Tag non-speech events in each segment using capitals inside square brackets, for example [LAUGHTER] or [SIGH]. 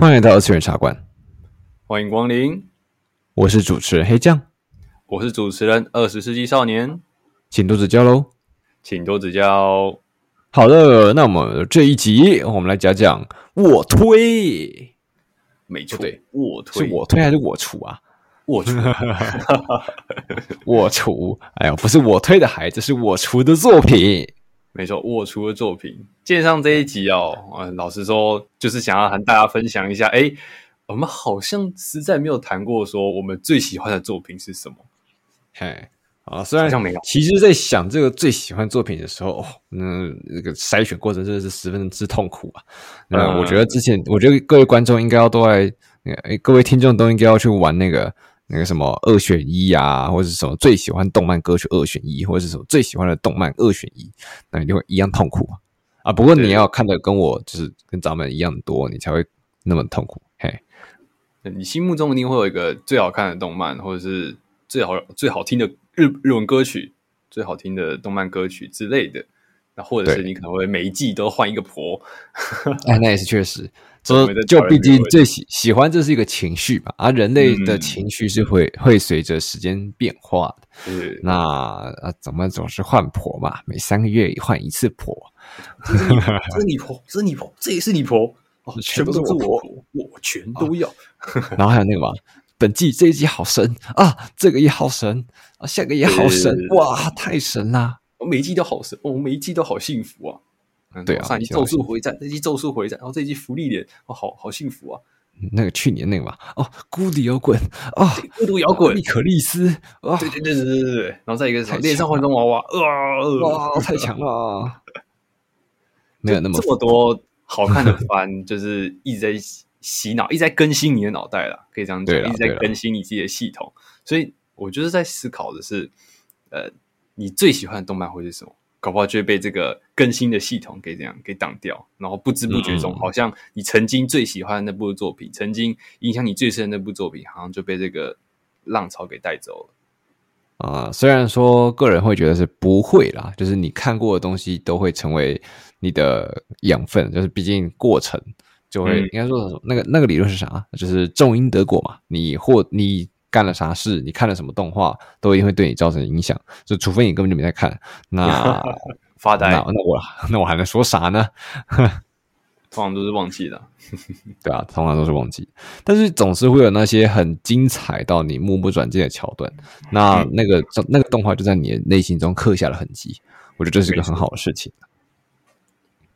欢迎来到二次元茶馆，欢迎光临。我是主持人黑酱，我是主持人二十世纪少年，请多指教喽，请多指教。好的，那么这一集我们来讲讲卧推，没错，对，我推是我推还是我出啊？我出，[LAUGHS] 我出，哎呀，不是我推的孩子，是我出的作品。没错，我出的作品。介上这一集哦，嗯，老实说，就是想要和大家分享一下。哎，我们好像实在没有谈过，说我们最喜欢的作品是什么。嘿，啊，虽然没有，其实，在想这个最喜欢作品的时候，嗯，那个筛选过程真的是十分之痛苦啊。嗯，嗯，我觉得之前，我觉得各位观众应该要都在，哎，各位听众都应该要去玩那个。那个什么二选一啊，或者是什么最喜欢动漫歌曲二选一，或者是什么最喜欢的动漫二选一，那你就会一样痛苦啊！啊，不过你要看的跟我就是跟咱们一样多，你才会那么痛苦。嘿，你心目中一定会有一个最好看的动漫，或者是最好最好听的日日文歌曲，最好听的动漫歌曲之类的。那或者是你可能会每一季都换一个婆，[LAUGHS] 哎，那也是确实。说就毕竟最喜喜欢这是一个情绪嘛，而、啊、人类的情绪是会、嗯、会随着时间变化的。是那啊，怎么总是换婆嘛？每三个月换一次婆，这是你婆，这是你婆，这也是你婆，哦，全部都是我，我全都要。然后还有那个嘛，[LAUGHS] 本季这一季好神啊，这个也好神啊，下个也好神，哇，太神啦！我每一季都好神，我每一季都好幸福啊。对啊，上一季咒术回战，这季咒术回战，然后这一季芙莉莲，哦，好好幸福啊！那个去年那个嘛，哦，孤独摇滚，哦，孤独摇滚，利可利斯，哦，对对对对对对对，然后再一个是恋上换装娃娃，哇，哇，太强了！[LAUGHS] 没有那么这么多好看的番，就是一直在洗脑，一直在更新你的脑袋了，可以这样讲，一直在更新你自己的系统。所以我就是在思考的是，呃，你最喜欢的动漫会是什么？搞不好就会被这个更新的系统给这样给挡掉，然后不知不觉中，好像你曾经最喜欢的那部作品，嗯、曾经影响你最深的那部作品，好像就被这个浪潮给带走了。啊、呃，虽然说个人会觉得是不会啦，就是你看过的东西都会成为你的养分，就是毕竟过程就会、嗯、应该说那个那个理论是啥？就是种因得果嘛，你或你。干了啥事？你看了什么动画，都一定会对你造成影响。就除非你根本就没在看，那 [LAUGHS] 发呆。那那我那我还能说啥呢？[LAUGHS] 通常都是忘记的。[LAUGHS] 对啊，通常都是忘记。但是总是会有那些很精彩到你目不转睛的桥段。那那个那个动画就在你的内心中刻下了痕迹。我觉得这是一个很好的事情。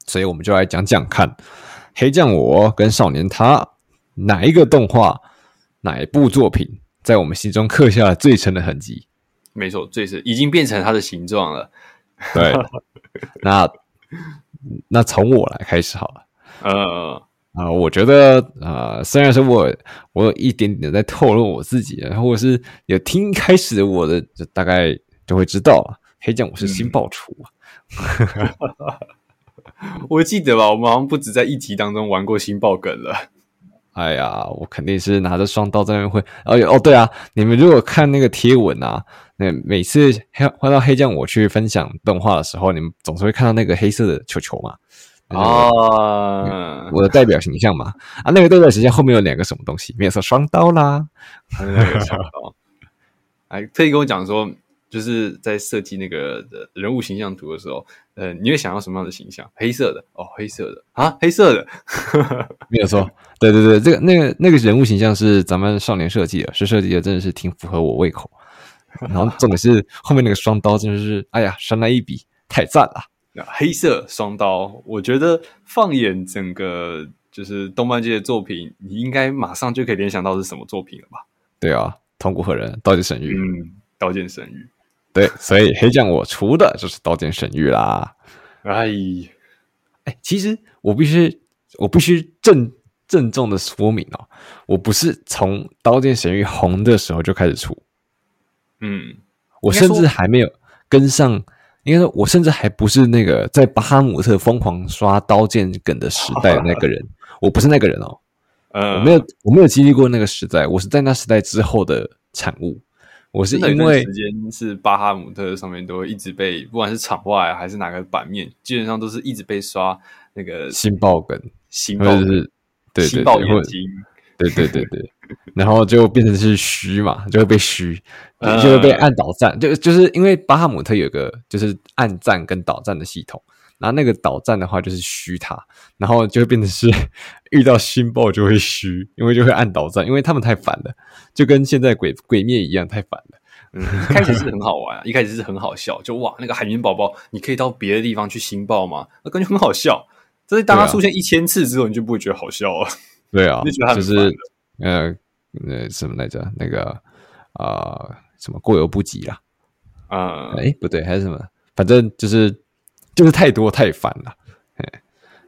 所以我们就来讲讲看，黑将我跟少年他哪一个动画，哪一部作品，在我们心中刻下了最深的痕迹，没错，最深已经变成它的形状了。对，[LAUGHS] 那那从我来开始好了。呃啊、呃，我觉得啊、呃，虽然说我我有一点点在透露我自己，然后我是有听开始我的，就大概就会知道了。黑酱我是新爆厨、嗯、[LAUGHS] 我记得吧，我们好像不止在一集当中玩过新爆梗了。哎呀，我肯定是拿着双刀在那边挥。哦哦，对啊，你们如果看那个贴文啊，那每次黑换到黑酱我去分享动画的时候，你们总是会看到那个黑色的球球嘛。哦、嗯，我的代表形象嘛。啊，那个代表形象后面有两个什么东西？没有说双刀啦，那个双刀。哎，特意跟我讲说。就是在设计那个人物形象图的时候，呃，你会想要什么样的形象？黑色的哦，黑色的啊，黑色的，[LAUGHS] 没有错。对对对，这个那个那个人物形象是咱们少年设计的，是设计的，真的是挺符合我胃口。然后重点是后面那个双刀，真的是哎呀，神来一笔，太赞了！黑色双刀，我觉得放眼整个就是动漫界的作品，你应该马上就可以联想到是什么作品了吧？对啊，桐谷和人，刀剑神域，嗯，刀剑神域。对，所以黑酱我出的就是《刀剑神域》啦。哎，哎，其实我必须，我必须郑郑重的说明哦，我不是从《刀剑神域》红的时候就开始出。嗯，我甚至还没有跟上，应该说，我甚至还不是那个在巴哈姆特疯狂刷刀剑梗的时代的那个人。[LAUGHS] 我不是那个人哦，呃，我没有，我没有经历过那个时代，我是在那时代之后的产物。我是因为时间是巴哈姆特上面都会一直被，不管是场外还是哪个版面，基本上都是一直被刷那个新爆梗，新爆是，对对对，眼睛，对对对对，然后就变成是虚嘛，就会被虚，[LAUGHS] 就会被按倒站，就就是因为巴哈姆特有个就是按赞跟倒站的系统。然后那个导弹的话就是虚它，然后就会变成是 [LAUGHS] 遇到新爆就会虚，因为就会按导弹，因为他们太烦了，就跟现在鬼鬼灭一样太烦了。嗯，一开始是很好玩啊，一开始是很好笑，就哇那个海绵宝宝，你可以到别的地方去新爆吗？那感觉很好笑。但是当它出现一千次之后，你就不会觉得好笑了。对啊，[LAUGHS] 就觉得它就是呃呃什么来着？那个啊、呃、什么过犹不及啦？啊、嗯，哎不对，还是什么？反正就是。就是太多太烦了，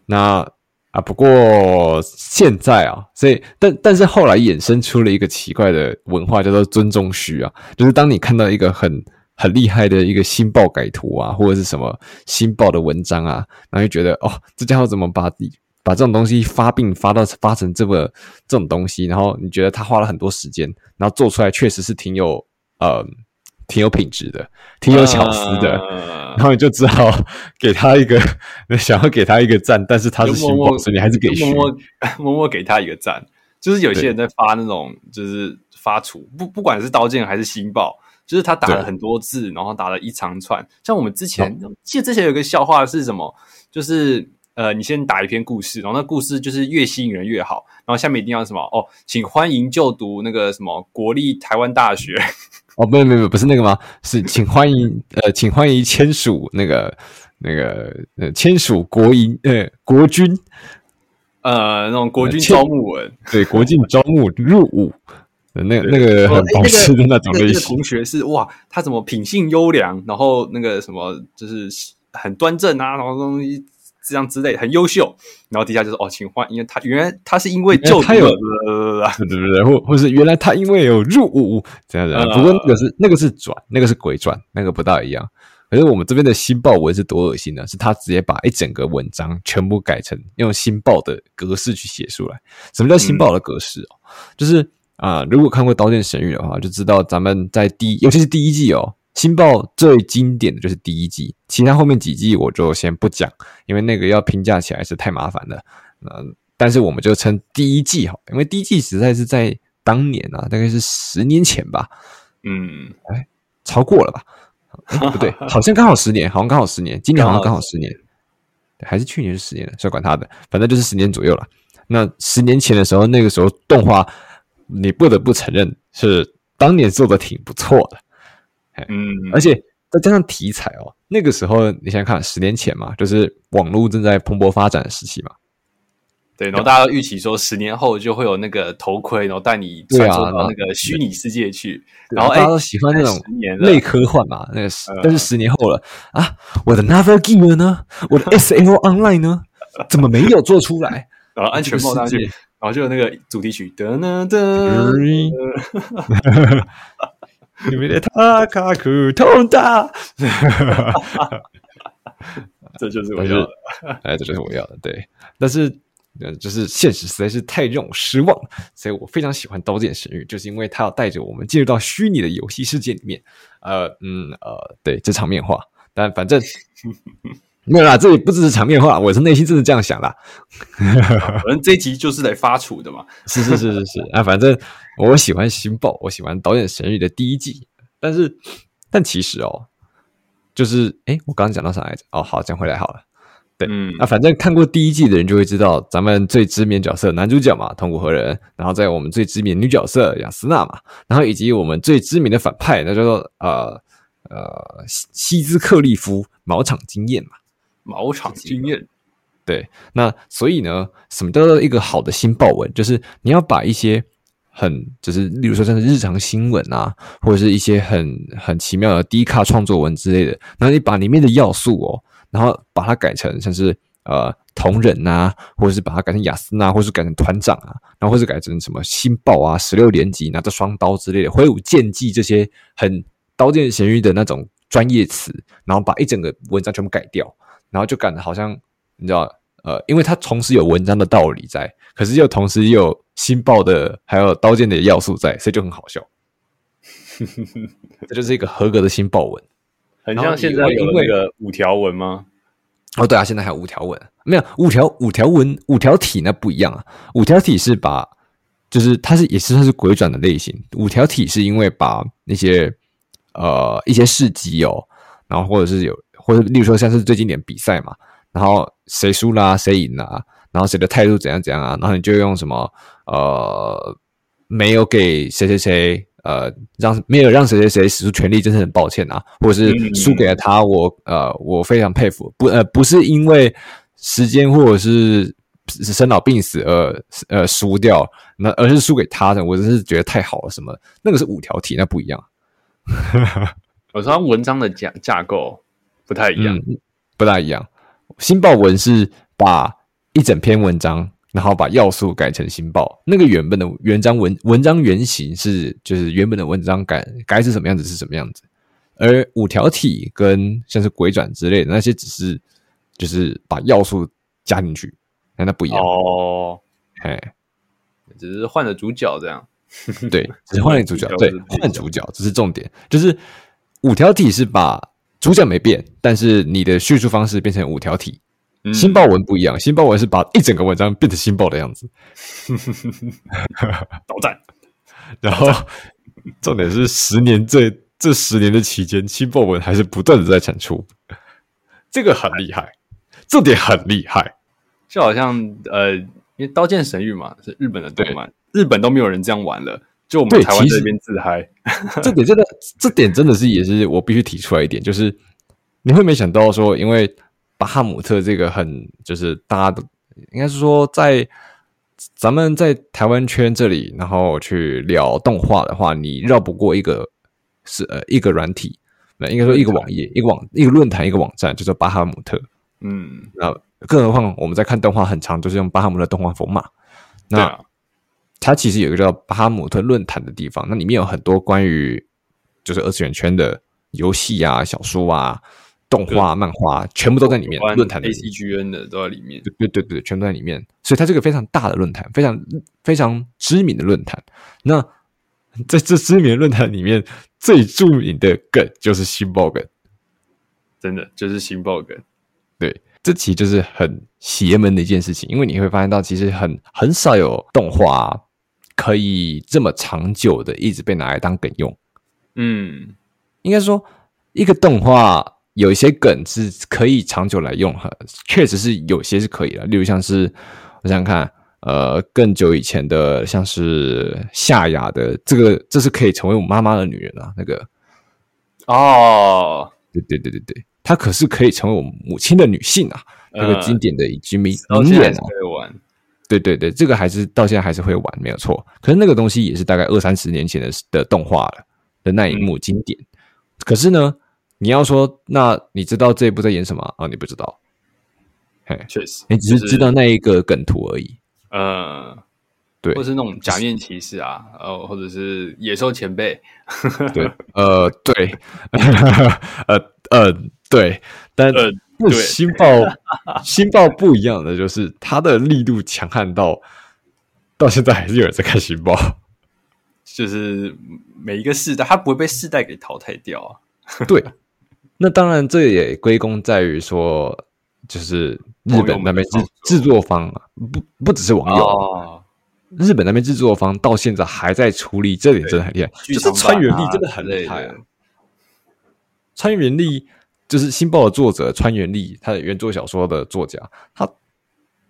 那啊，不过现在啊，所以但但是后来衍生出了一个奇怪的文化，叫做尊重虚啊，就是当你看到一个很很厉害的一个新爆改图啊，或者是什么新爆的文章啊，然后就觉得哦，这家伙怎么把把这种东西发病发到发成这个这种东西，然后你觉得他花了很多时间，然后做出来确实是挺有呃。挺有品质的，挺有巧思的，呃、然后你就只好 [LAUGHS] 给他一个，[LAUGHS] 想要给他一个赞，但是他是新爆，所以你还是给默默 [LAUGHS] 默默给他一个赞。就是有些人在发那种，就是发图，不不管是刀剑还是新爆，就是他打了很多字，然后打了一长串。像我们之前记得之前有个笑话是什么，就是呃，你先打一篇故事，然后那故事就是越吸引人越好，然后下面一定要什么哦，请欢迎就读那个什么国立台湾大学。哦，没有没有，不是那个吗？是请欢迎呃，请欢迎签署那个那个呃，签署国营呃国军呃那种国军招募文，对，国军招募入伍那个、那个很保湿的那种类型。那个、同学是哇，他怎么品性优良，然后那个什么就是很端正啊，然后东西。这样之类很优秀，然后底下就是哦，请换，因为他原来他是因为就他有对对对，或或是原来他因为有入伍这样子，不过那个是那个是转，那个是鬼转，那个不大一样。可是我们这边的新报文是多恶心呢？是他直接把一整个文章全部改成用新报的格式去写出来。什么叫新报的格式哦？嗯、就是啊、呃，如果看过《刀剑神域》的话，就知道咱们在第一，尤其是第一季哦。新报最经典的就是第一季，其他后面几季我就先不讲，因为那个要评价起来是太麻烦了。嗯，但是我们就称第一季好，因为第一季实在是在当年啊，大概是十年前吧。嗯，哎，超过了吧？不对，[LAUGHS] 好像刚好十年，好像刚好十年，今年好像刚好十年，还是去年是十年了，所以管他的，反正就是十年左右了。那十年前的时候，那个时候动画，你不得不承认是当年做的挺不错的。嗯，而且再加上题材哦，那个时候你想想看，十年前嘛，就是网络正在蓬勃发展的时期嘛。对，然后大家都预期说，十年后就会有那个头盔，然后带你穿梭到那个虚拟世界去。然后大家都喜欢那种类科幻嘛，那个十，但是十年后了啊，我的 Navigator 呢？我的 SAO Online 呢？怎么没有做出来？[LAUGHS] 然后安全帽上去，然后就有那个主题曲，噔噔噔。[LAUGHS] [LAUGHS] 因为他卡库痛大，[LAUGHS] 这就是我要的。哎，这就是我要的。对，但是，呃就是现实实在是太让我失望，所以我非常喜欢《刀剑神域》，就是因为它要带着我们进入到虚拟的游戏世界里面。呃，嗯，呃，对，这场面话，但反正。没有啦，这里不只是场面话，我是内心真的这样想啦。[LAUGHS] 反正这一集就是来发厨的嘛。是是是是是 [LAUGHS] 啊，反正我喜欢新报，我喜欢《导演神域》的第一季。但是，但其实哦，就是哎，我刚刚讲到啥来着？哦，好，讲回来好了。对，嗯，啊，反正看过第一季的人就会知道，咱们最知名角色男主角嘛，桐谷和人，然后在我们最知名女角色雅斯娜嘛，然后以及我们最知名的反派，那叫做呃呃希兹克利夫毛场经验嘛。茅场经验，对，那所以呢，什么叫做一个好的新报文？就是你要把一些很，就是例如说像是日常新闻啊，或者是一些很很奇妙的低卡创作文之类的，然后你把里面的要素哦，然后把它改成像是呃同人呐、啊，或者是把它改成雅思啊，或者是改成团长啊，然后或者是改成什么新报啊，十六连级拿着双刀之类的，挥舞剑技这些很刀剑神域的那种专业词，然后把一整个文章全部改掉。然后就感觉好像你知道，呃，因为它同时有文章的道理在，可是又同时又有新爆的，还有刀剑的要素在，所以就很好笑。[LAUGHS] 这就是一个合格的新爆文，很像现在有那个五条文吗？哦，对啊，现在还有五条文，没有五条五条文五条体那不一样啊。五条体是把，就是它是也是算是鬼转的类型。五条体是因为把那些呃一些事迹哦，然后或者是有或者例如说像是最经典比赛嘛，然后谁输啦，谁赢啦，然后谁的态度怎样怎样啊，然后你就用什么呃没有给谁谁谁。呃，让没有让谁谁谁使出全力，真是很抱歉啊，或者是输给了他，我呃，我非常佩服，不呃，不是因为时间或者是生老病死而呃输掉，那而是输给他的，我真是觉得太好了，什么那个是五条体，那不一样。[LAUGHS] 我说文章的架架构不太一样，嗯，不大一样。新报文是把一整篇文章。然后把要素改成新报，那个原本的原章文文章原型是就是原本的文章改改是什么样子是什么样子，而五条体跟像是鬼转之类的那些只是就是把要素加进去，那那不一样。哦，嘿，只是换了主角这样，对，只是换了主角，[LAUGHS] 对，换主角这是重点，就是五条体是把主角没变，但是你的叙述方式变成五条体。新报文不一样，新报文是把一整个文章变成新报的样子，[LAUGHS] [LAUGHS] 倒赞。然后重点是十年这这十年的期间，新报文还是不断的在产出，这个很厉害，这点很厉害。就好像呃，因为《刀剑神域》嘛是日本的动漫，日本都没有人这样玩了，就我们台湾这边自嗨。[LAUGHS] 这点真的，这点真的是也是我必须提出来一点，就是你会没想到说，因为。巴哈姆特这个很就是大家都应该是说，在咱们在台湾圈这里，然后去聊动画的话，你绕不过一个是呃一个软体，那应该说一个网页、一个网、一个论坛、一个网站，叫做巴哈姆特。嗯，那更何况我们在看动画，很长就是用巴哈姆特动画风嘛。那、啊、它其实有一个叫巴哈姆特论坛的地方，那里面有很多关于就是二次元圈的游戏啊、小说啊。动画、漫画全部都在里面，论坛 ACGN 的都在里面，对对对，全都在里面。所以它是个非常大的论坛，非常非常知名的论坛。那在这知名的论坛里面，最著名的梗就是新爆梗，真的就是新爆梗。对，这其实就是很邪门的一件事情，因为你会发现到，其实很很少有动画可以这么长久的一直被拿来当梗用。嗯，应该说一个动画。有一些梗是可以长久来用哈，确实是有些是可以的。例如像是我想想看，呃，更久以前的，像是夏雅的这个，这是可以成为我妈妈的女人啊，那个哦，对对对对对，她可是可以成为我母亲的女性啊，那个经典的一句名名言啊，对对对，这个还是到现在还是会玩，没有错。可是那个东西也是大概二三十年前的的动画了的那一幕经典，嗯、可是呢。你要说，那你知道这一部在演什么啊？你不知道，嘿，确实，你只是知道那一个梗图而已。呃，对，或是那种假面骑士啊，呃，或者是野兽前辈，对，呃，对，[LAUGHS] 呃，呃，对，但不新报 [LAUGHS] 新报不一样的就是它的力度强悍到到现在还是有人在看新报，[LAUGHS] 就是每一个世代，它不会被世代给淘汰掉啊。对。那当然，这也归功在于说，就是日本那边制制作方啊，不不只是网友，哦、日本那边制作方到现在还在处理，这点真的很厉害。就是川原力真的很厉害啊！川原礫就是《新报》的作者川原礫，他的原作小说的作家，他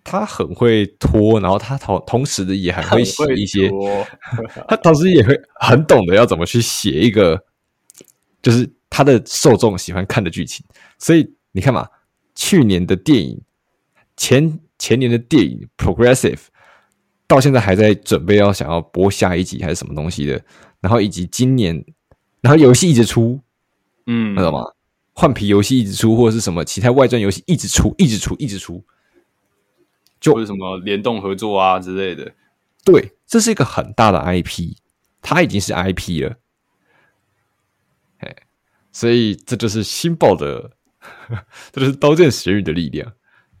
他很会拖，然后他同同时的也很会写一些，他同时也会很懂得要怎么去写一个，就是。他的受众喜欢看的剧情，所以你看嘛，去年的电影，前前年的电影《Progressive》，到现在还在准备要想要播下一集还是什么东西的，然后以及今年，然后游戏一直出，嗯，知道吗？换皮游戏一直出，或者是什么其他外传游戏一直出，一直出，一直出，就是什么联动合作啊之类的。对，这是一个很大的 IP，它已经是 IP 了。哎所以这就是新爆的，[LAUGHS] 这就是刀剑神域的力量。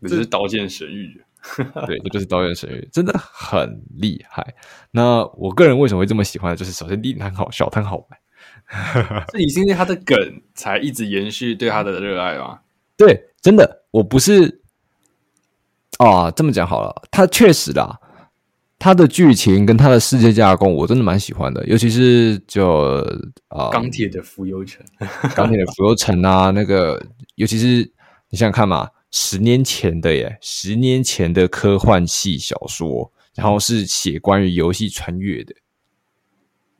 这是刀剑神域，[LAUGHS] 对，这就是刀剑神域，真的很厉害。那我个人为什么会这么喜欢？就是首先第一点，它很好笑，它很好玩。[LAUGHS] 这已经是他的梗才一直延续对他的热爱吗？对，真的，我不是啊，这么讲好了，他确实啦。他的剧情跟他的世界架构，我真的蛮喜欢的，尤其是就啊，钢铁的浮游城，[LAUGHS] 钢铁的浮游城啊，那个，尤其是你想想看嘛，十年前的耶，十年前的科幻系小说，然后是写关于游戏穿越的，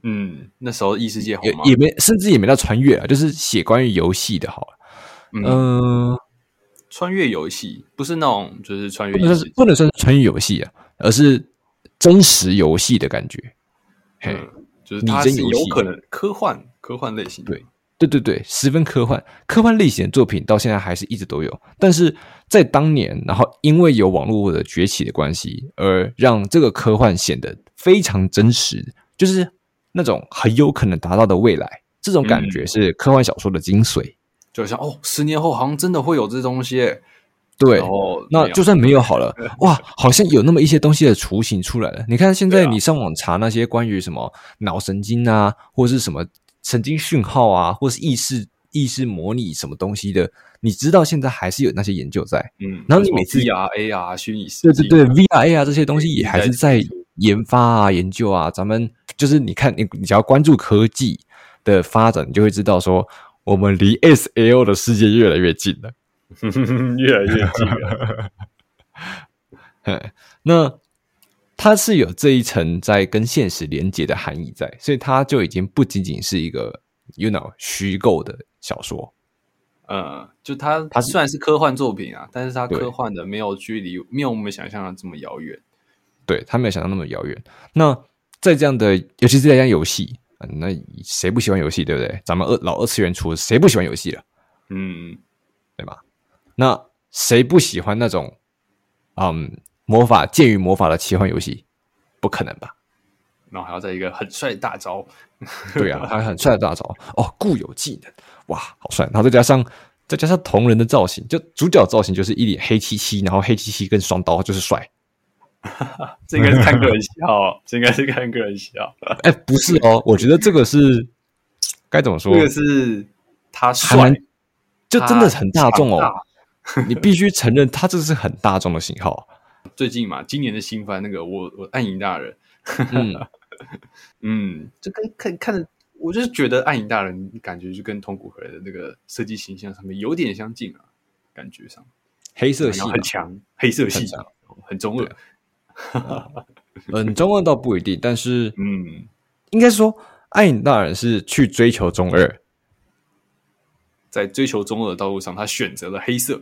嗯，那时候异世界也，也没，甚至也没到穿越啊，就是写关于游戏的，好了，嗯、呃，穿越游戏不是那种，就是穿越，不能不能算是穿越游戏啊，而是。真实游戏的感觉，嘿、嗯，就是它是有可能科幻科幻类型，对对对对，十分科幻。科幻类型的作品到现在还是一直都有，但是在当年，然后因为有网络的崛起的关系，而让这个科幻显得非常真实，就是那种很有可能达到的未来，这种感觉是科幻小说的精髓，嗯、就像哦，十年后好像真的会有这东西。对，那就算没有好了，[LAUGHS] 哇，好像有那么一些东西的雏形出来了。你看现在你上网查那些关于什么脑神经啊，或者是什么神经讯号啊，或是意识意识模拟什么东西的，你知道现在还是有那些研究在。嗯，然后你每次 VR AR 虚拟，对对对，VR AR 这些东西也还是在研发啊、研究啊。咱们就是你看，你你只要关注科技的发展，你就会知道说，我们离 SL 的世界越来越近了。[LAUGHS] 越来越近了。[LAUGHS] 那它是有这一层在跟现实连接的含义在，所以它就已经不仅仅是一个 you know 虚构的小说。呃，就它它虽然是科幻作品啊，但是它科幻的没有距离，没有我们想象的这么遥远。对，他没有想到那么遥远。那在这样的，尤其是在这样游戏，那谁不喜欢游戏，对不对？咱们二老二次元出，谁不喜欢游戏了？嗯，对吧？那谁不喜欢那种，嗯，魔法剑与魔法的奇幻游戏？不可能吧？然后还要在一个很帅的大招，对啊，还很帅的大招哦，固有技能，哇，好帅！然后再加上再加上同人的造型，就主角造型就是一脸黑漆漆，然后黑漆漆跟双刀就是帅。[LAUGHS] 这应该是看个人喜好，[LAUGHS] 这应该是看个人喜好。哎，不是哦，我觉得这个是该怎么说？这个是他帅，就真的很大众哦。[LAUGHS] 你必须承认，他这是很大众的型号。最近嘛，今年的新番那个我我暗影大人，嗯，嗯，就跟看看着，我就是觉得暗影大人感觉就跟痛苦河的那个设计形象上面有点相近啊，感觉上。黑色系很强，黑色系，很中二，[LAUGHS] 很中二倒不一定，但是嗯，应该说暗影大人是去追求中二，在追求中二的道路上，他选择了黑色。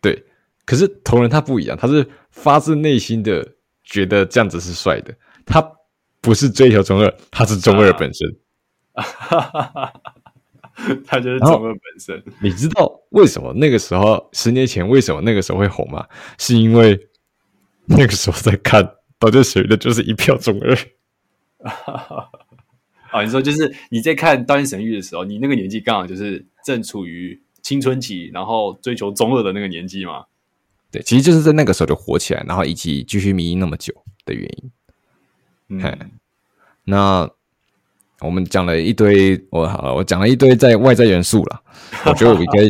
对，可是同人他不一样，他是发自内心的觉得这样子是帅的，他不是追求中二，他是中二本身，啊、[LAUGHS] 他就是中二本身。你知道为什么那个时候十年前为什么那个时候会红吗？是因为 [LAUGHS] 那个时候在看《刀剑神域》的就是一票中二。啊，[LAUGHS] 你说就是你在看《刀剑神域》的时候，你那个年纪刚好就是正处于。青春期，然后追求中二的那个年纪嘛，对，其实就是在那个时候就火起来，然后以及继续迷那么久的原因。嗯，那我们讲了一堆，我好了，我讲了一堆在外在元素了。我觉得我应该，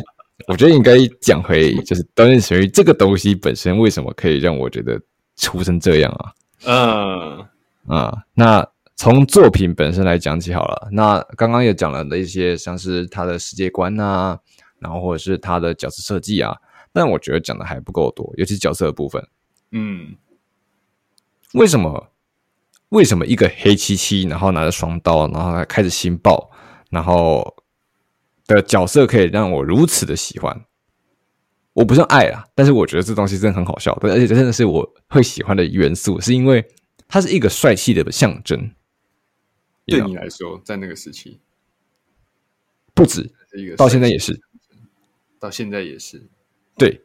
我觉得应该讲回，就是刀剑神域这个东西本身为什么可以让我觉得出成这样啊？嗯啊，那从作品本身来讲起好了。那刚刚也讲了的一些，像是他的世界观啊。然后或者是他的角色设计啊，但我觉得讲的还不够多，尤其是角色的部分。嗯，为什么？为什么一个黑漆漆，然后拿着双刀，然后还开着新爆，然后的角色可以让我如此的喜欢？我不是爱啊，但是我觉得这东西真的很好笑，而且真的是我会喜欢的元素，是因为它是一个帅气的象征。对你来说，在那个时期，不止，到现在也是。到现在也是，对，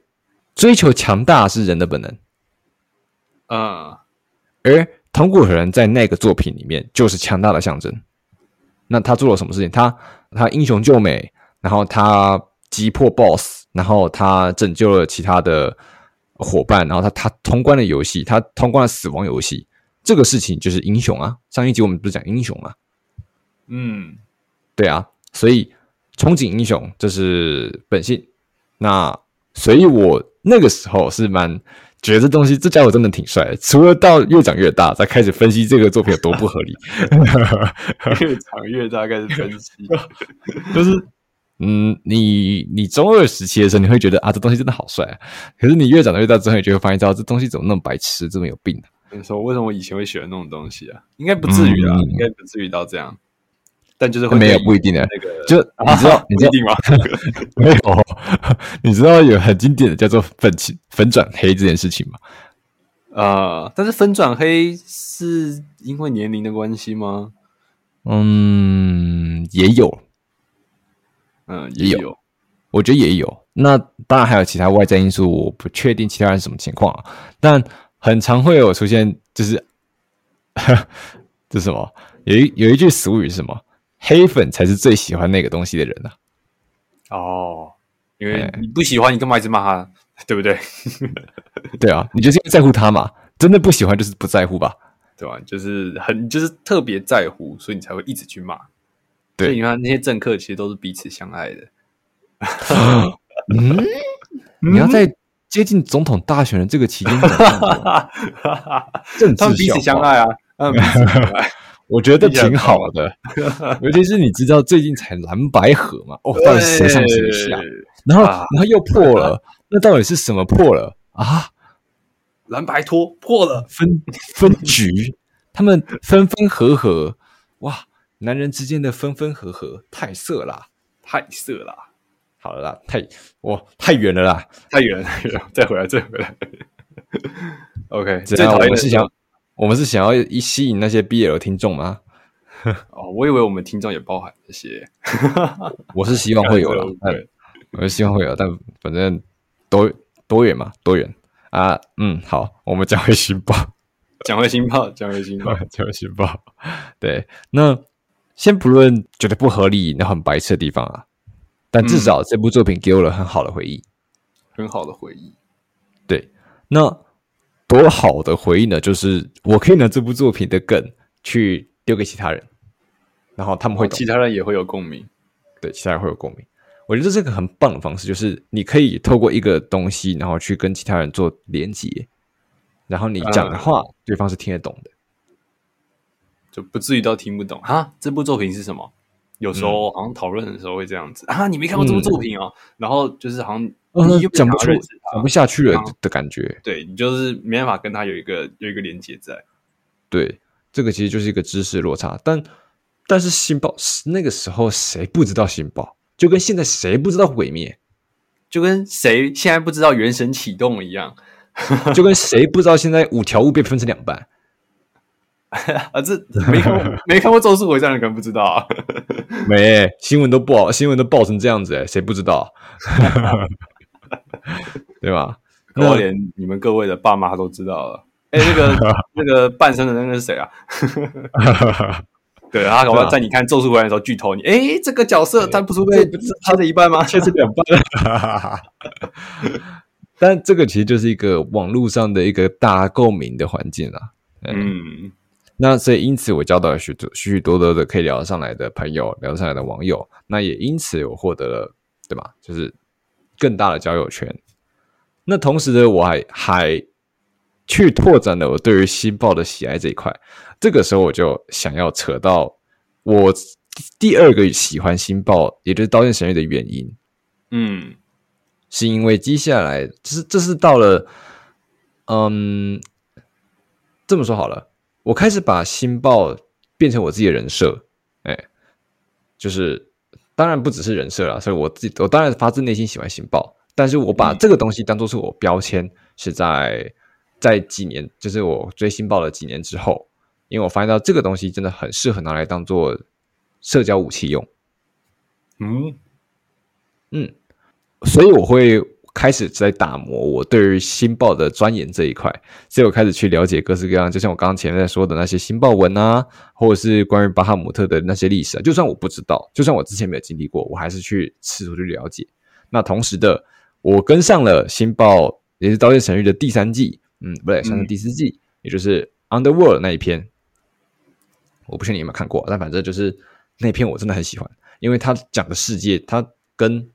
追求强大是人的本能，啊，而桐谷和人在那个作品里面就是强大的象征。那他做了什么事情？他他英雄救美，然后他击破 BOSS，然后他拯救了其他的伙伴，然后他他通关了游戏，他通关了死亡游戏，这个事情就是英雄啊。上一集我们不是讲英雄吗？嗯，对啊，所以。憧憬英雄，这是本性，那所以我那个时候是蛮觉得这东西这家伙真的挺帅的。除了到越长越大，才开始分析这个作品有多不合理。[LAUGHS] 越长越大开始分析，[LAUGHS] [LAUGHS] 就是嗯，你你中二时期的时候，你会觉得啊，这东西真的好帅啊。可是你越长越大之后，你就会发现，到这东西怎么那么白痴，这么有病啊？你说为什么我以前会喜欢那种东西啊？应该不至于啊，嗯、应该不至于到这样。但就是会没有不一定的，那个就你知道，[LAUGHS] 你知道吗？[LAUGHS] 没有，[LAUGHS] 你知道有很经典的叫做粉起粉转黑这件事情吗？呃，但是粉转黑是因为年龄的关系吗？嗯，也有，嗯，也有，我觉得也有。那当然还有其他外在因素，我不确定其他人什么情况啊。但很常会有出现，就是 [LAUGHS] 这是什么？有一有一句俗语是什么？黑粉才是最喜欢那个东西的人呐、啊！哦，因为你不喜欢，你干嘛一直骂他？对不对？[LAUGHS] 对啊，你就是因为在乎他嘛。真的不喜欢就是不在乎吧？对吧？就是很就是特别在乎，所以你才会一直去骂。对，所以你看那些政客其实都是彼此相爱的。[LAUGHS] 嗯，你要在接近总统大选的这个期间，[LAUGHS] 政治彼此相爱啊，嗯。[LAUGHS] 我觉得挺好的，尤其是你知道最近才蓝白河嘛？哦，到底谁上谁下？然后，然后又破了，那到底是什么破了啊？蓝白拖破了，分分局，他们分分合合，哇！男人之间的分分合合太色啦，太色啦！好了啦，太哇，太远了啦，太远了，太远了，再回来，再回来。[LAUGHS] OK，最讨厌的是想。我们是想要一吸引那些 BL 听众吗？[LAUGHS] 哦，我以为我们听众也包含这些。[LAUGHS] 我是希望会有了，我是希望会有，但反正多多远嘛，多远啊。嗯，好，我们讲回新报，讲回新报，讲回新报，讲回新报。对，那先不论觉得不合理、那很白痴的地方啊，但至少这部作品给我了很好的回忆，很好的回忆。对，那。多好的回忆呢？就是我可以拿这部作品的梗去丢给其他人，然后他们会，其他人也会有共鸣。对，其他人会有共鸣。我觉得这是一个很棒的方式，就是你可以透过一个东西，然后去跟其他人做连接，然后你讲的话，对方是听得懂的，就不至于到听不懂啊。这部作品是什么？有时候好像讨论的时候会这样子啊，你没看过这部作品哦，然后就是好像。你又讲不出，讲不下去了的感觉。对，你就是没办法跟他有一个有一个连接在。对，这个其实就是一个知识落差。但但是新报那个时候谁不知道新报？就跟现在谁不知道毁灭？就跟谁现在不知道原神启动一样？就跟谁不知道现在五条悟被分成两半？[LAUGHS] 啊，这没看过 [LAUGHS] 没看过咒术回战的人不知道啊。没新闻都不好，新闻都报成这样子，诶谁不知道？[LAUGHS] 对吧？我连你们各位的爸妈都知道了。哎、欸，那个那个半身的那个是谁啊？对，他搞不好在你看《咒术回战》的时候剧透你。哎、欸，这个角色他不是被他的一半吗？切成两半。但这个其实就是一个网络上的一个大共鸣的环境啊。嗯，那所以因此我交到了许多许许多多的可以聊得上来的朋友，聊得上来的网友。那也因此我获得了，对吧？就是。更大的交友圈，那同时呢，我还还去拓展了我对于新报的喜爱这一块。这个时候，我就想要扯到我第二个喜欢新报，也就是《刀剑神域》的原因。嗯，是因为接下来，就是这是到了，嗯，这么说好了，我开始把新报变成我自己的人设，哎，就是。当然不只是人设啦，所以我自己我当然发自内心喜欢新报，但是我把这个东西当做是我标签，是在在几年，就是我追新报的几年之后，因为我发现到这个东西真的很适合拿来当做社交武器用，嗯嗯，所以我会。开始在打磨我对于新报的钻研这一块，所以我开始去了解各式各样，就像我刚刚前面在说的那些新报文啊，或者是关于巴哈姆特的那些历史啊。就算我不知道，就算我之前没有经历过，我还是去试图去了解。那同时的，我跟上了新报，也是《刀剑神域》的第三季，嗯，不对，算是第四季，也就是 Underworld 那一篇。我不确定你有没有看过，但反正就是那篇我真的很喜欢，因为他讲的世界，他跟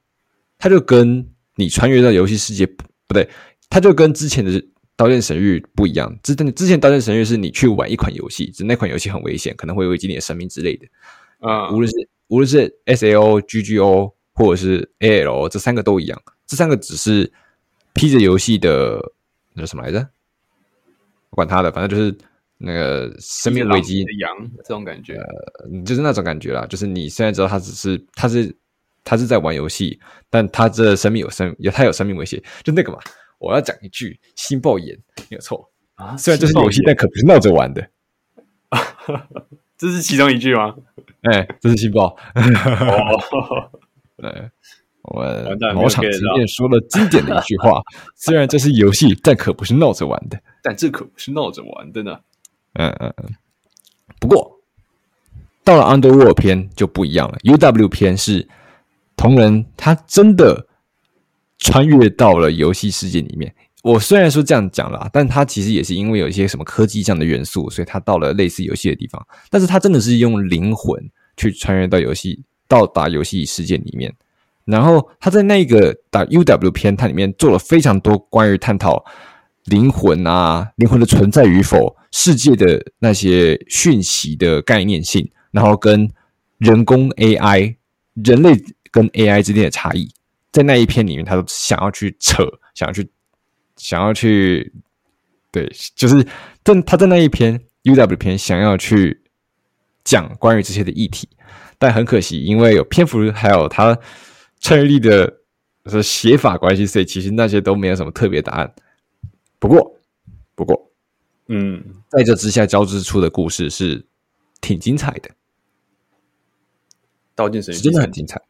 他就跟。你穿越到游戏世界不，对，它就跟之前的《刀剑神域》不一样。之之前《刀剑神域》是你去玩一款游戏，只那款游戏很危险，可能会危及你的生命之类的。啊、嗯，无论是无论是 S A O、G G O 或者是 A L，这三个都一样。这三个只是披着游戏的那什么来着？管他的，反正就是那个生命危机的羊这种感觉，呃，就是那种感觉啦。就是你现在知道它只是它是他是在玩游戏，但他这生命有生有他有生命威胁，就那个嘛。我要讲一句，心爆炎没有错啊。虽然这是游戏，但可不是闹着玩的。[LAUGHS] 这是其中一句吗？哎、欸，这是心爆。[LAUGHS] 对。我们某场经验说了经典的一句话：[LAUGHS] 虽然这是游戏，但可不是闹着玩的。但这可不是闹着玩的呢。嗯嗯嗯。不过到了 Underworld 篇就不一样了。UW 篇是同人他真的穿越到了游戏世界里面。我虽然说这样讲了，但他其实也是因为有一些什么科技这样的元素，所以他到了类似游戏的地方。但是他真的是用灵魂去穿越到游戏，到达游戏世界里面。然后他在那个打 UW 篇，它里面做了非常多关于探讨灵魂啊、灵魂的存在与否、世界的那些讯息的概念性，然后跟人工 AI、人类跟 AI 之间的差异，在那一篇里面，他都想要去扯，想要去，想要去，对，就是在他在那一篇 UW 篇想要去讲关于这些的议题，但很可惜，因为有篇幅，还有他。穿越力的是写法关系，所以其实那些都没有什么特别答案。不过，不过，嗯，在这之下交织出的故事是挺精彩的。刀剑神域真的很精彩。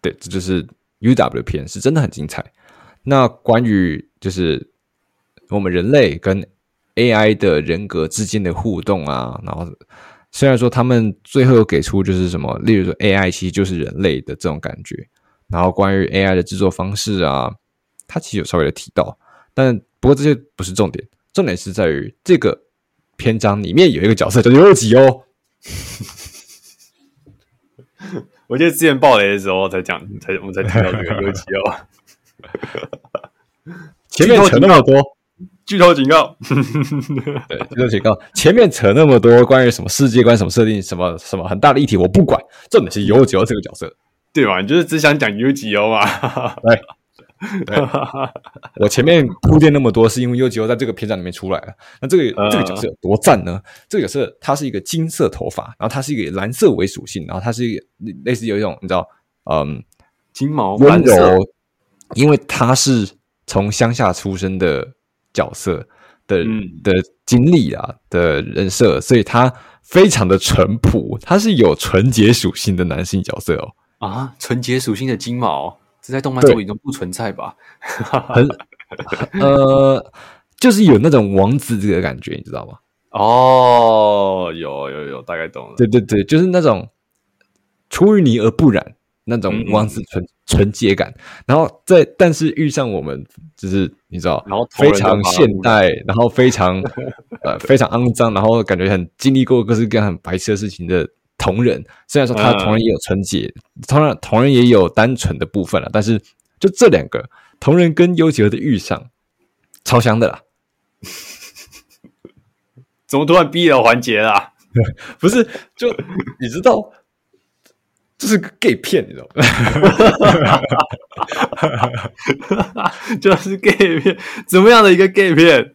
对，这就是 UW 片，是真的很精彩。那关于就是我们人类跟 AI 的人格之间的互动啊，然后虽然说他们最后给出就是什么，例如说 AI 其实就是人类的这种感觉。然后关于 AI 的制作方式啊，他其实有稍微的提到，但不过这些不是重点，重点是在于这个篇章里面有一个角色叫优吉哦。我记得之前爆雷的时候才讲，才我们才提到这个游击哦。[LAUGHS] 前面扯那么多，剧透警告，对，剧透警告，前面扯那么多关于什么世界观、什么设定、什么什么很大的议题，我不管，重点是 U G O 这个角色。[LAUGHS] 对吧？你就是只想讲 UGO 嘛？[LAUGHS] 对，对 [LAUGHS] 我前面铺垫那么多，是因为 UGO 在这个篇章里面出来了。那这个、呃、这个角色有多赞呢？这个角色他是一个金色头发，然后他是一个蓝色为属性，然后他是一个类似有一种你知道，嗯，金毛温柔，因为他是从乡下出生的角色的、嗯、的经历啊的人设，所以他非常的淳朴，他是有纯洁属性的男性角色哦。啊，纯洁属性的金毛，这在动漫作品中不存在吧？很呃，就是有那种王子这个感觉，你知道吗？哦，有有有，大概懂了。对对对，就是那种出淤泥而不染那种王子纯纯洁感。然后在但是遇上我们，就是你知道，然后非常现代，然后非常 [LAUGHS] 呃非常肮脏，然后感觉很经历过各式各样很白痴的事情的。桐人虽然说他同人也有纯洁，当然桐人也有单纯的部分了，但是就这两个同人跟优吉儿的遇上，超香的啦！[LAUGHS] 怎么突然逼了环节啦？[LAUGHS] 不是，就你知道，这是个 gay 片，你知道吗？[LAUGHS] 就是 gay 片，怎么样的一个 gay 片？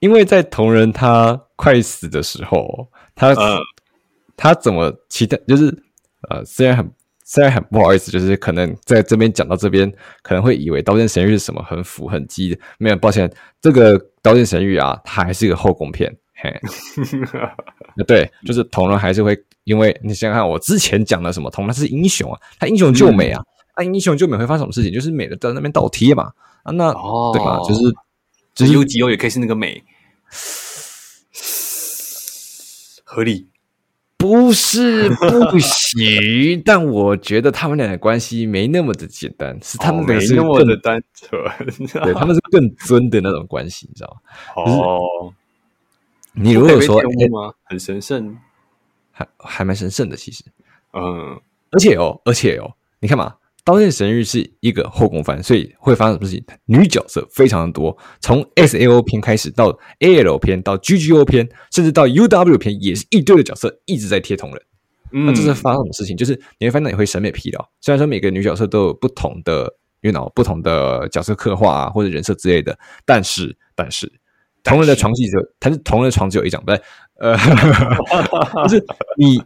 因为在同人他快死的时候。他、uh, 他怎么期待就是呃，虽然很虽然很不好意思，就是可能在这边讲到这边，可能会以为《刀剑神域》是什么很腐很鸡的，没有，抱歉，这个《刀剑神域》啊，它还是一个后宫片，嘿，[LAUGHS] 对，就是同人还是会，因为你想想看，我之前讲的什么同人是英雄啊，他英雄救美啊，那、嗯啊、英雄救美会发生什么事情？就是美的在那边倒贴嘛，啊，那、oh, 对吧？就是就是优吉欧也可以是那个美。合理。不是不行，[LAUGHS] 但我觉得他们俩的关系没那么的简单，是他们俩是、哦、没那么的单纯，对，他们是更尊的那种关系，你知道吗？哦，你如果说很神圣，还还蛮神圣的，其实，嗯，而且哦，而且哦，你看嘛，刀剑神域是一个后宫番，所以会发生什么事情？女角色非常的多，从 SAO 篇开始到 AL 篇，到 GGO 篇，甚至到 UW 篇，也是一堆的角色一直在贴同人。嗯、那这是发生什么事情？就是你会发现你会审美疲劳。虽然说每个女角色都有不同的，you know，不同的角色刻画啊，或者人设之类的，但是，但是同人的床戏只有，它是同人的床只有一张，不对，呃，[LAUGHS] 就是你。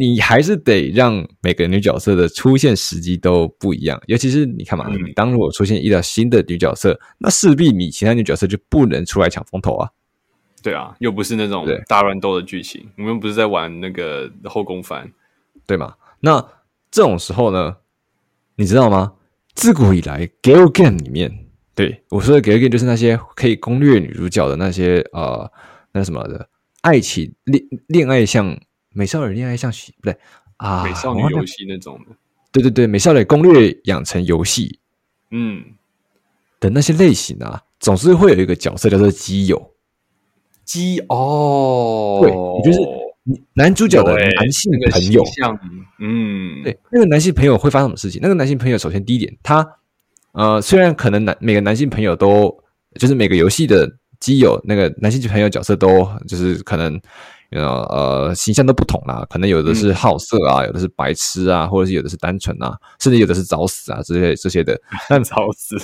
你还是得让每个女角色的出现时机都不一样，尤其是你看嘛，你、当如果出现一条新的女角色，那势必你其他女角色就不能出来抢风头啊。对啊，又不是那种大乱斗的剧情，我们不是在玩那个后宫番，对吗？那这种时候呢，你知道吗？自古以来，Gal Game 里面，对我说的 Gal Game 就是那些可以攻略女主角的那些呃，那什么的爱情恋恋爱像。美少女恋爱像不对啊，美少女游戏那种的，对对对，美少女攻略养成游戏，嗯。的那些类型啊，总是会有一个角色叫做基友，基哦，对，也就是男主角的男性朋友，嗯，对，那个男性朋友会发生什么事情？那个男性朋友首先第一点，他呃，虽然可能男每个男性朋友都就是每个游戏的基友，那个男性朋友角色都就是可能。呃呃，形象都不同啦，可能有的是好色啊，嗯、有的是白痴啊，或者是有的是单纯啊，甚至有的是找死啊，这些这些的。[LAUGHS] 那找死，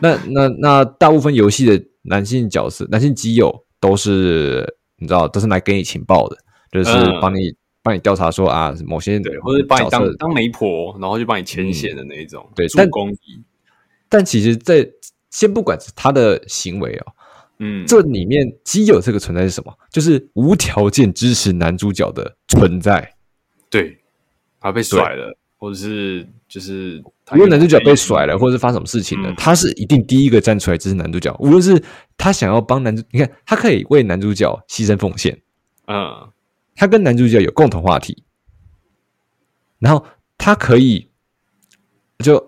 那那那大部分游戏的男性角色、男性基友都是你知道，都是来给你情报的，就是帮你帮、嗯、你调查说啊，某些对，或者帮你当当媒婆，然后就帮你牵线的那一种。嗯、对，但公但其实，在先不管他的行为哦。嗯，这里面基友这个存在是什么？就是无条件支持男主角的存在。对，他被甩了，或者是就是因为男主角被甩了，或者是发生什么事情了，嗯、他是一定第一个站出来支持男主角。无论是他想要帮男主，你看他可以为男主角牺牲奉献，嗯，他跟男主角有共同话题，然后他可以就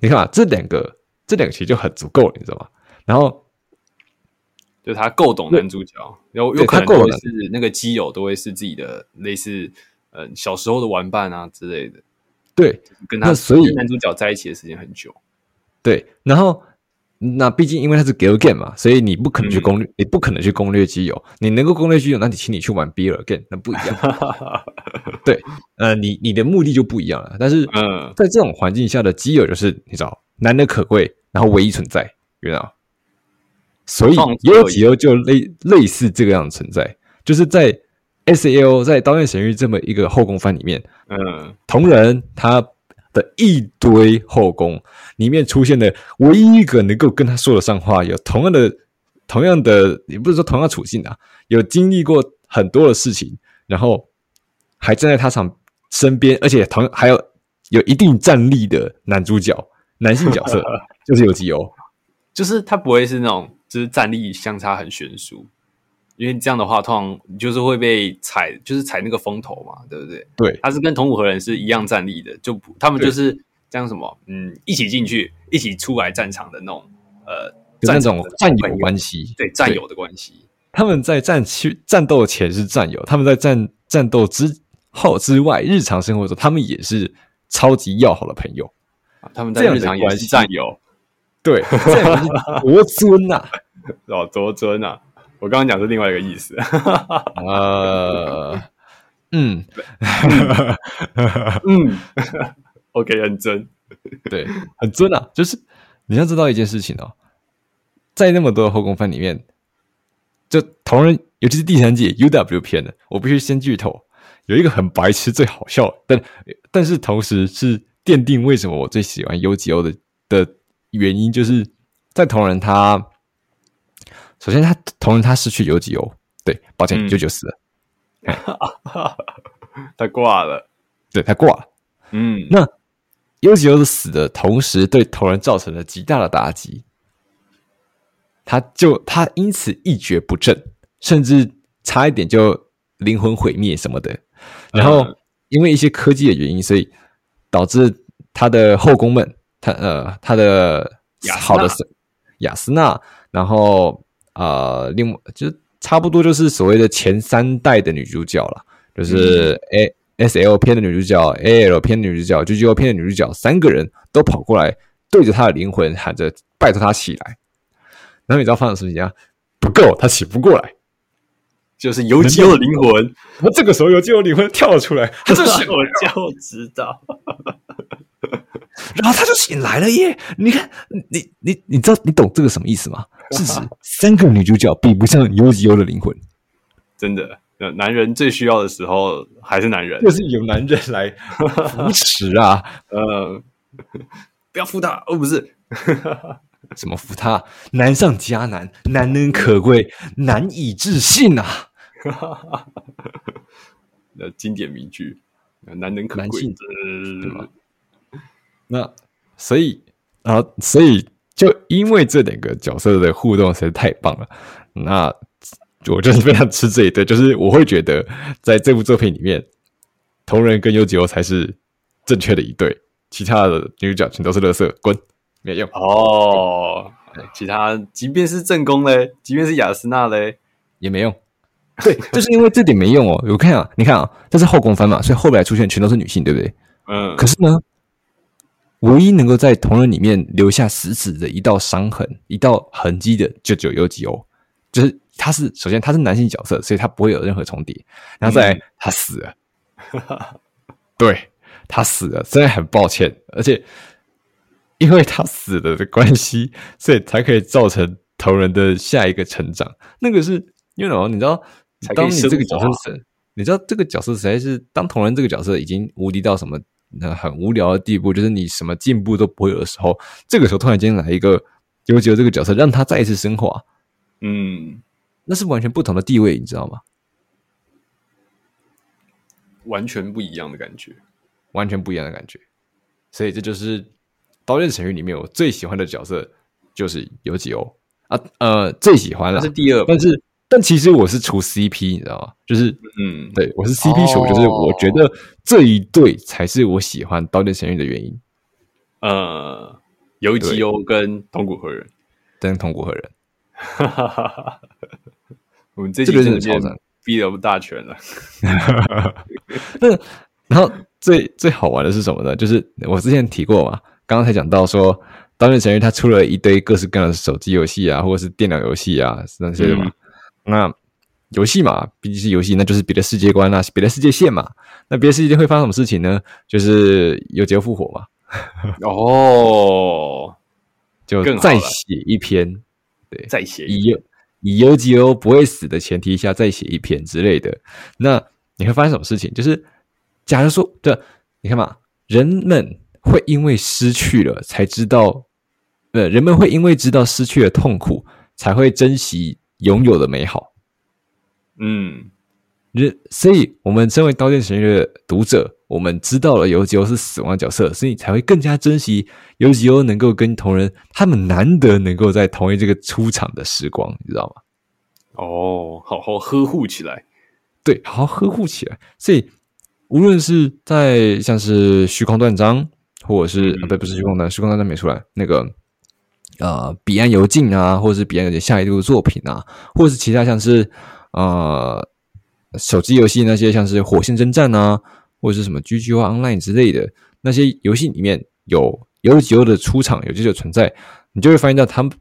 你看啊，这两个这两个其实就很足够了，你知道吗？然后。就他够懂男主角，然后有可能会是那个基友都会是自己的类似，呃，小时候的玩伴啊之类的。对，跟他所以男主角在一起的时间很久。对，然后那毕竟因为他是 girl Game 嘛，所以你不可能去攻略，嗯、你不可能去攻略基友。你能够攻略基友，那你请你去玩 BL Game，那不一样。[LAUGHS] 对，呃，你你的目的就不一样了。但是，嗯，在这种环境下的基友就是你知道，难得可贵，然后唯一存在，知道。所以优吉欧就类类似这个样的存在，就是在 S A O 在刀剑神域这么一个后宫番里面，嗯，同人他的一堆后宫里面出现的唯一一个能够跟他说得上话，有同样的同样的也不是说同样处境啊，有经历过很多的事情，然后还站在他场身边，而且同还有有一定战力的男主角男性角色，[LAUGHS] 就是有吉欧，就是他不会是那种。就是战力相差很悬殊，因为这样的话，通常就是会被踩，就是踩那个风头嘛，对不对？对，他是跟同五和人是一样战力的，就他们就是这样什么，嗯，一起进去，一起出来战场的那种，呃，那种战友关系，对，战友的关系。他们在战区战斗前是战友，他们在战战斗之后之外，日常生活中他们也是超级要好的朋友。他们在日常也是战友。对，[LAUGHS] 多尊呐、啊！[LAUGHS] 哦，多尊啊！我刚刚讲是另外一个意思。[LAUGHS] 呃，嗯，嗯，OK，很尊，对，很尊啊！就是你要知道一件事情哦，在那么多的后宫番里面，就同人，尤其是第三季 UW 片的，我必须先剧透，有一个很白痴、最好笑，但但是同时是奠定为什么我最喜欢 UGO 的的。原因就是在同人他，首先他同人他失去优吉欧，对，抱歉，舅舅、嗯、死了，[LAUGHS] 他挂了，对，他挂了，嗯，那优吉欧的死的同时，对同人造成了极大的打击，他就他因此一蹶不振，甚至差一点就灵魂毁灭什么的，然后因为一些科技的原因，所以导致他的后宫们。他呃，他的好的是雅斯娜，然后呃，另外就差不多就是所谓的前三代的女主角了，就是 A S L 片的女主角、A L 片的女主角、G G O 片的女主角，三个人都跑过来，对着他的灵魂喊着，拜托他起来。然后你知道发生什么事情况？不够，他起不过来。[LAUGHS] 就是游击欧的灵魂。他这个时候，游击欧灵魂跳了出来，[LAUGHS] 他就醒了，我就知道。[LAUGHS] 然后他就醒来了耶！你看，你你你知道你懂这个什么意思吗？[LAUGHS] 是指三个女主角比不上游击欧的灵魂。真的，男人最需要的时候还是男人，就是有男人来扶持啊。[LAUGHS] 呃，不要扶他哦，不是。怎么扶他？难上加难，难能可贵，难以置信啊！那经典名句，难能可贵？那所以啊，所以就因为这两个角色的互动实在太棒了，那我就是非常吃这一对，就是我会觉得在这部作品里面，同人跟优吉欧才是正确的一对，其他的女主角全都是垃圾，滚！没用哦，其他即便是正宫嘞，即便是雅斯娜嘞，也没用。对，[LAUGHS] 就是因为这点没用哦。我看啊，你看啊，这是后宫番嘛，所以后来出现全都是女性，对不对？嗯。可是呢，唯一能够在同人里面留下死死的一道伤痕、一道痕迹的，就只有优吉欧。就是他是首先他是男性角色，所以他不会有任何重叠。然后再来、嗯、他死了，[LAUGHS] 对，他死了，真的很抱歉，而且。因为他死了的关系，所以才可以造成同人的下一个成长。那个是因为什么？你知道，当你这个角色是，你知道这个角色实在是当同人这个角色已经无敌到什么很无聊的地步，就是你什么进步都不会有的时候，这个时候突然间来一个优吉欧这个角色，让他再一次升华，嗯，那是完全不同的地位，你知道吗？完全不一样的感觉，完全不一样的感觉。所以这就是。《刀剑神域》里面我最喜欢的角色就是尤吉欧啊，呃，最喜欢了，是第二，但是但其实我是除 CP，你知道吗？就是嗯，对我是 CP 除，哦，就是我觉得这一对才是我喜欢《刀剑神域》的原因。呃，游吉欧跟同谷和人，跟同谷和人，哈哈哈哈我们这几个人超赞，逼得不大全了。[LAUGHS] 那然后最最好玩的是什么呢？就是我之前提过嘛。刚刚才讲到说，《刀剑神域》它出了一堆各式各样的手机游戏啊，或者是电脑游戏啊，那些的嘛。嗯、那游戏嘛，毕竟是游戏，那就是别的世界观啊，别的世界线嘛。那别的世界会发生什么事情呢？就是优吉欧复活嘛。哦，[LAUGHS] 就再写一篇，对，再写以以优吉欧不会死的前提下再写一篇之类的。那你会发生什么事情？就是假如说，对，你看嘛，人们。会因为失去了才知道，呃，人们会因为知道失去了痛苦，才会珍惜拥有的美好。嗯，人，所以我们身为《刀剑神域》的读者，我们知道了尤吉欧是死亡角色，所以才会更加珍惜尤吉欧能够跟同人他们难得能够在同一这个出场的时光，你知道吗？哦，好好呵护起来，对，好好呵护起来。所以无论是在像是虚空断章。或者是、嗯、啊，不不是虚空断，虚空断章没出来。那个呃，彼岸游记啊，或者是彼岸游镜下一部作品啊，或者是其他像是呃手机游戏那些像是火线征战啊，或者是什么 GGO Online 之类的那些游戏里面有优吉欧的出场，有这个存在，你就会发现到他们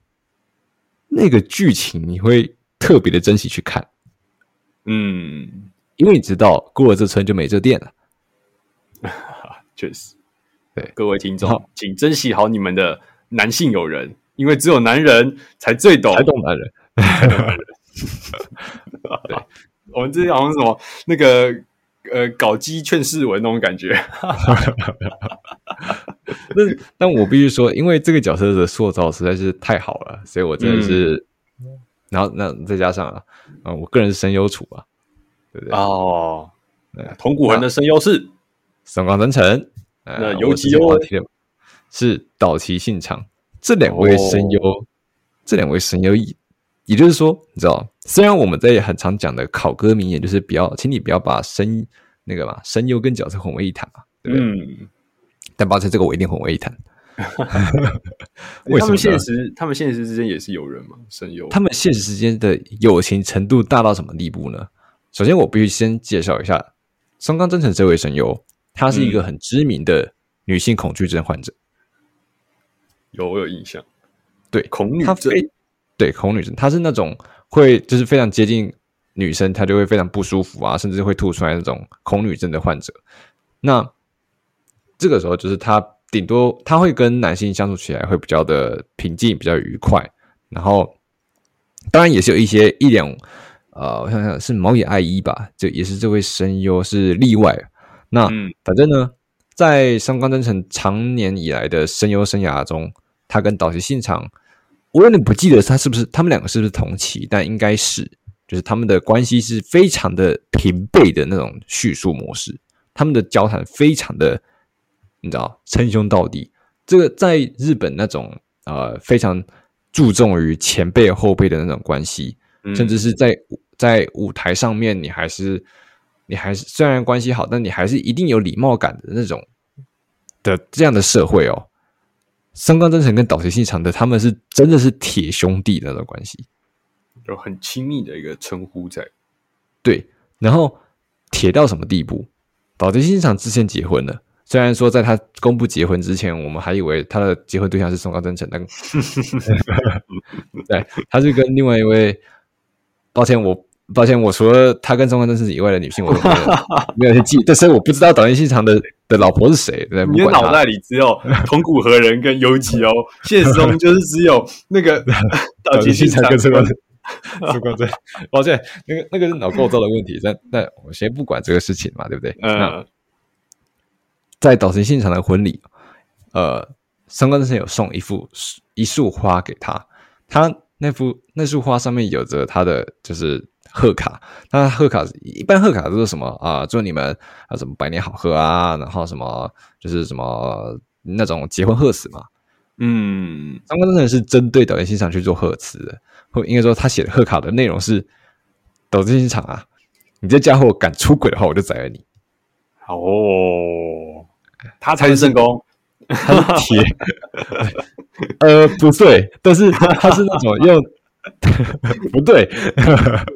那个剧情，你会特别的珍惜去看。嗯，因为你知道过了这村就没这店了。[LAUGHS] 确实。对各位听众，请珍惜好你们的男性友人，因为只有男人才最懂，才懂男人。[LAUGHS] 对，我们这好像什么那个呃搞基劝世文那种感觉。[LAUGHS] 但但我必须说，因为这个角色的塑造实在是太好了，所以我真的是，嗯、然后那再加上啊，啊，我个人是声优处啊，对不对？哦，桐谷和人的声优是松冈真澄。那尤吉欧是岛崎信长，这两位声优，哦、这两位声优，也也就是说，你知道，虽然我们在很常讲的考歌名言就是不要，请你不要把声那个嘛声优跟角色混为一谈嘛，对不对？嗯。但抱歉，这个我一定混为一谈。[LAUGHS] 为什么？他们现实，他们现实之间也是友人嘛？声优，他们现实之间的友情程度大到什么地步呢？首先，我必须先介绍一下松冈真诚这位声优，她是一个很知名的女性恐惧症患者。有我有印象，对恐女症，对恐女症，她是那种会就是非常接近女生，她就会非常不舒服啊，甚至会吐出来那种恐女症的患者。那这个时候就是她顶多她会跟男性相处起来会比较的平静，比较愉快。然后当然也是有一些一两呃，我想想是毛野爱一吧，这也是这位声优是例外。那、嗯、反正呢，在松冈祯丞长年以来的声优生涯中。他跟岛崎信长，我有点不记得他是不是他们两个是不是同期，但应该是，就是他们的关系是非常的平辈的那种叙述模式，他们的交谈非常的，你知道称兄道弟。这个在日本那种呃非常注重于前辈后辈的那种关系，甚至是在在舞台上面，你还是你还是虽然关系好，但你还是一定有礼貌感的那种的这样的社会哦。松冈真诚跟岛田信长的，他们是真的是铁兄弟的那种关系，有很亲密的一个称呼在。对，然后铁到什么地步？岛田信长之前结婚了，虽然说在他公布结婚之前，我们还以为他的结婚对象是松冈真诚，但 [LAUGHS] [LAUGHS] 对，他是跟另外一位，抱歉我。抱歉，我除了他跟松冈祯丞以外的女性，我都 [LAUGHS] 没有没有去记。但是我不知道岛田信长的的老婆是谁。对，你的脑袋里只有 [LAUGHS] 桐谷和人跟尤吉哦，现实中就是只有那个岛田信长跟松冈祯。抱歉，那个那个是脑构造的问题。但但我先不管这个事情嘛，对不对？嗯。在岛田信长的婚礼，呃，松冈祯丞有送一幅一束花给他，他那幅那束花上面有着他的就是。贺卡，那贺卡一般贺卡都是什么啊？祝你们啊什么百年好合啊，然后什么就是什么那种结婚贺词嘛。嗯，张光真的是针对抖音现场去做贺词的，或应该说他写的贺卡的内容是：岛田信长啊，你这家伙敢出轨的话，我就宰了你。哦，他才是正宫，他是铁。[LAUGHS] 呃，不对，但是他是那种用。[LAUGHS] 不对，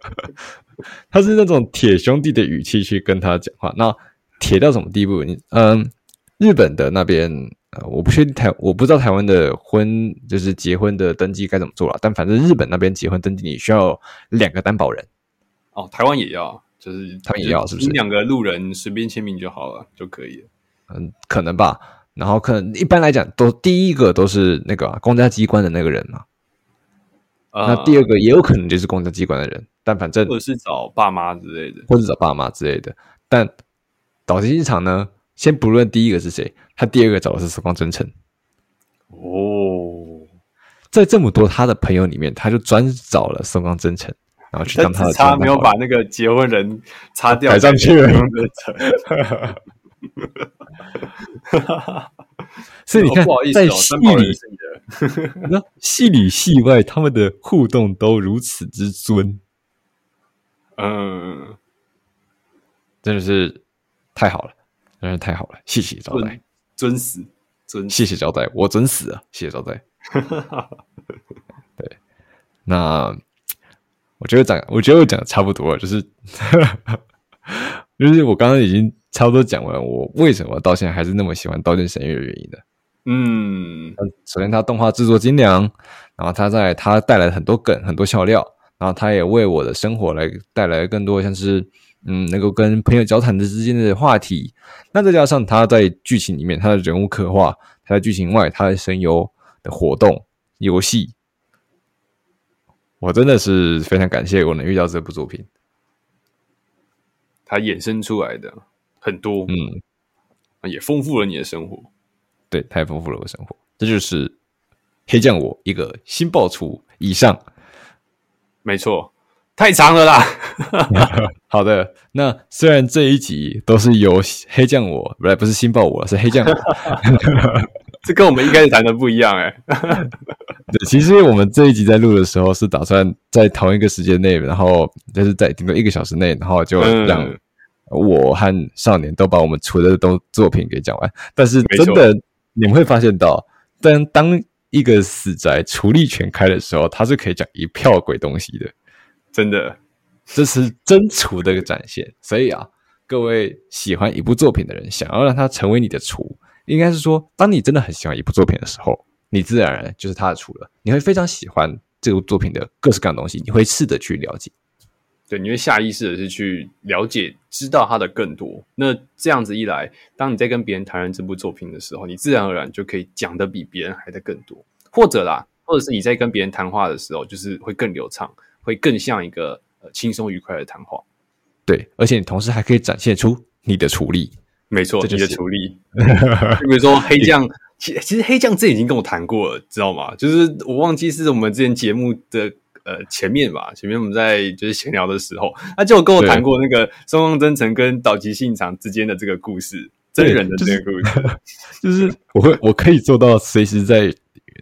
[LAUGHS] 他是那种铁兄弟的语气去跟他讲话。那铁到什么地步？你嗯，日本的那边呃，我不确定台，我不知道台湾的婚就是结婚的登记该怎么做了。但反正日本那边结婚登记你需要两个担保人。哦，台湾也要，就是他们也要，是不是？两个路人随便签名就好了，就可以了。嗯，可能吧。然后可能一般来讲，都第一个都是那个、啊、公家机关的那个人嘛。那第二个也有可能就是公家机关的人，但反正或者是找爸妈之类的，或者找爸妈之类的。但岛田机场呢，先不论第一个是谁，他第二个找的是时光真诚。哦，在这么多他的朋友里面，他就专找了时光真诚，然后去当他的。他没有把那个结婚人擦掉，摆上去了。[LAUGHS] 所以你看，在戏里，[LAUGHS] 那戏里戏外，他们的互动都如此之尊，嗯，真的是太好了，真是太好了，谢谢招待，尊死，尊，谢谢招待，我尊死啊，谢谢招待。[LAUGHS] 对，那我觉得讲，我觉得我讲的差不多了，就是，就是我刚刚已经。差不多讲完，我为什么到现在还是那么喜欢《刀剑神域》的原因的。嗯，首先它动画制作精良，然后它在它带来很多梗、很多笑料，然后它也为我的生活来带来更多像是嗯，能够跟朋友交谈的之间的话题。那再加上它在剧情里面，它的人物刻画，它在剧情外，它的声优的活动、游戏，我真的是非常感谢我能遇到这部作品，它衍生出来的。很多，嗯，也丰富了你的生活，对，太丰富了我的生活。这就是黑酱我一个新爆出以上，没错，太长了啦。[LAUGHS] 好的，那虽然这一集都是由黑酱我，不不是新爆我，是黑酱我，[LAUGHS] 这跟我们一开始谈的不一样哎。[LAUGHS] 对，其实我们这一集在录的时候是打算在同一个时间内，然后就是在顶多一个小时内，然后就让、嗯。我和少年都把我们出的都作品给讲完，但是真的你们会发现到，但当一个死宅厨力全开的时候，他是可以讲一票鬼东西的，真的，这是真厨的一个展现。所以啊，各位喜欢一部作品的人，想要让它成为你的厨，应该是说，当你真的很喜欢一部作品的时候，你自然而然就是他的厨了。你会非常喜欢这部作品的各式各样的东西，你会试着去了解。对，你会下意识的是去了解、知道它的更多。那这样子一来，当你在跟别人谈论这部作品的时候，你自然而然就可以讲的比别人还的更多。或者啦，或者是你在跟别人谈话的时候，就是会更流畅，会更像一个呃轻松愉快的谈话。对，而且你同时还可以展现出你的厨力。没错，就是、你的厨力。[LAUGHS] 就比如说黑酱，其其实黑酱这已经跟我谈过了，知道吗？就是我忘记是我们之前节目的。呃，前面吧，前面我们在就是闲聊的时候，他就跟我谈过那个松冈真澄跟岛崎信长之间的这个故事，真人的这个故事，[LAUGHS] 就是、就是、我会我可以做到随时在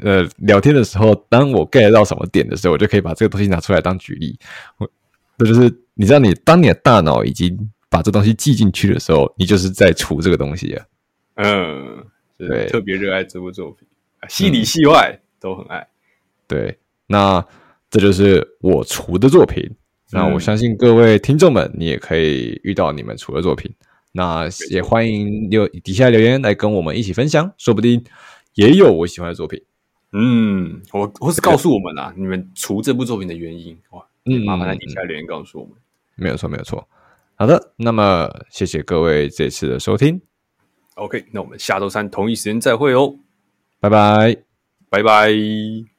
呃聊天的时候，当我 get 到什么点的时候，我就可以把这个东西拿出来当举例。我这就是你知道你，你当你的大脑已经把这东西记进去的时候，你就是在除这个东西啊。嗯，对，特别热爱这部作品，戏里戏外都很爱。对，那。这就是我厨的作品，那我相信各位听众们，你也可以遇到你们厨的作品。那也欢迎留底下留言来跟我们一起分享，说不定也有我喜欢的作品。嗯，我或是告诉我们啊，你们除这部作品的原因哇，嗯，麻烦在底下留言告诉我们。没有错，没有错。好的，那么谢谢各位这次的收听。OK，那我们下周三同一时间再会哦，拜拜，拜拜。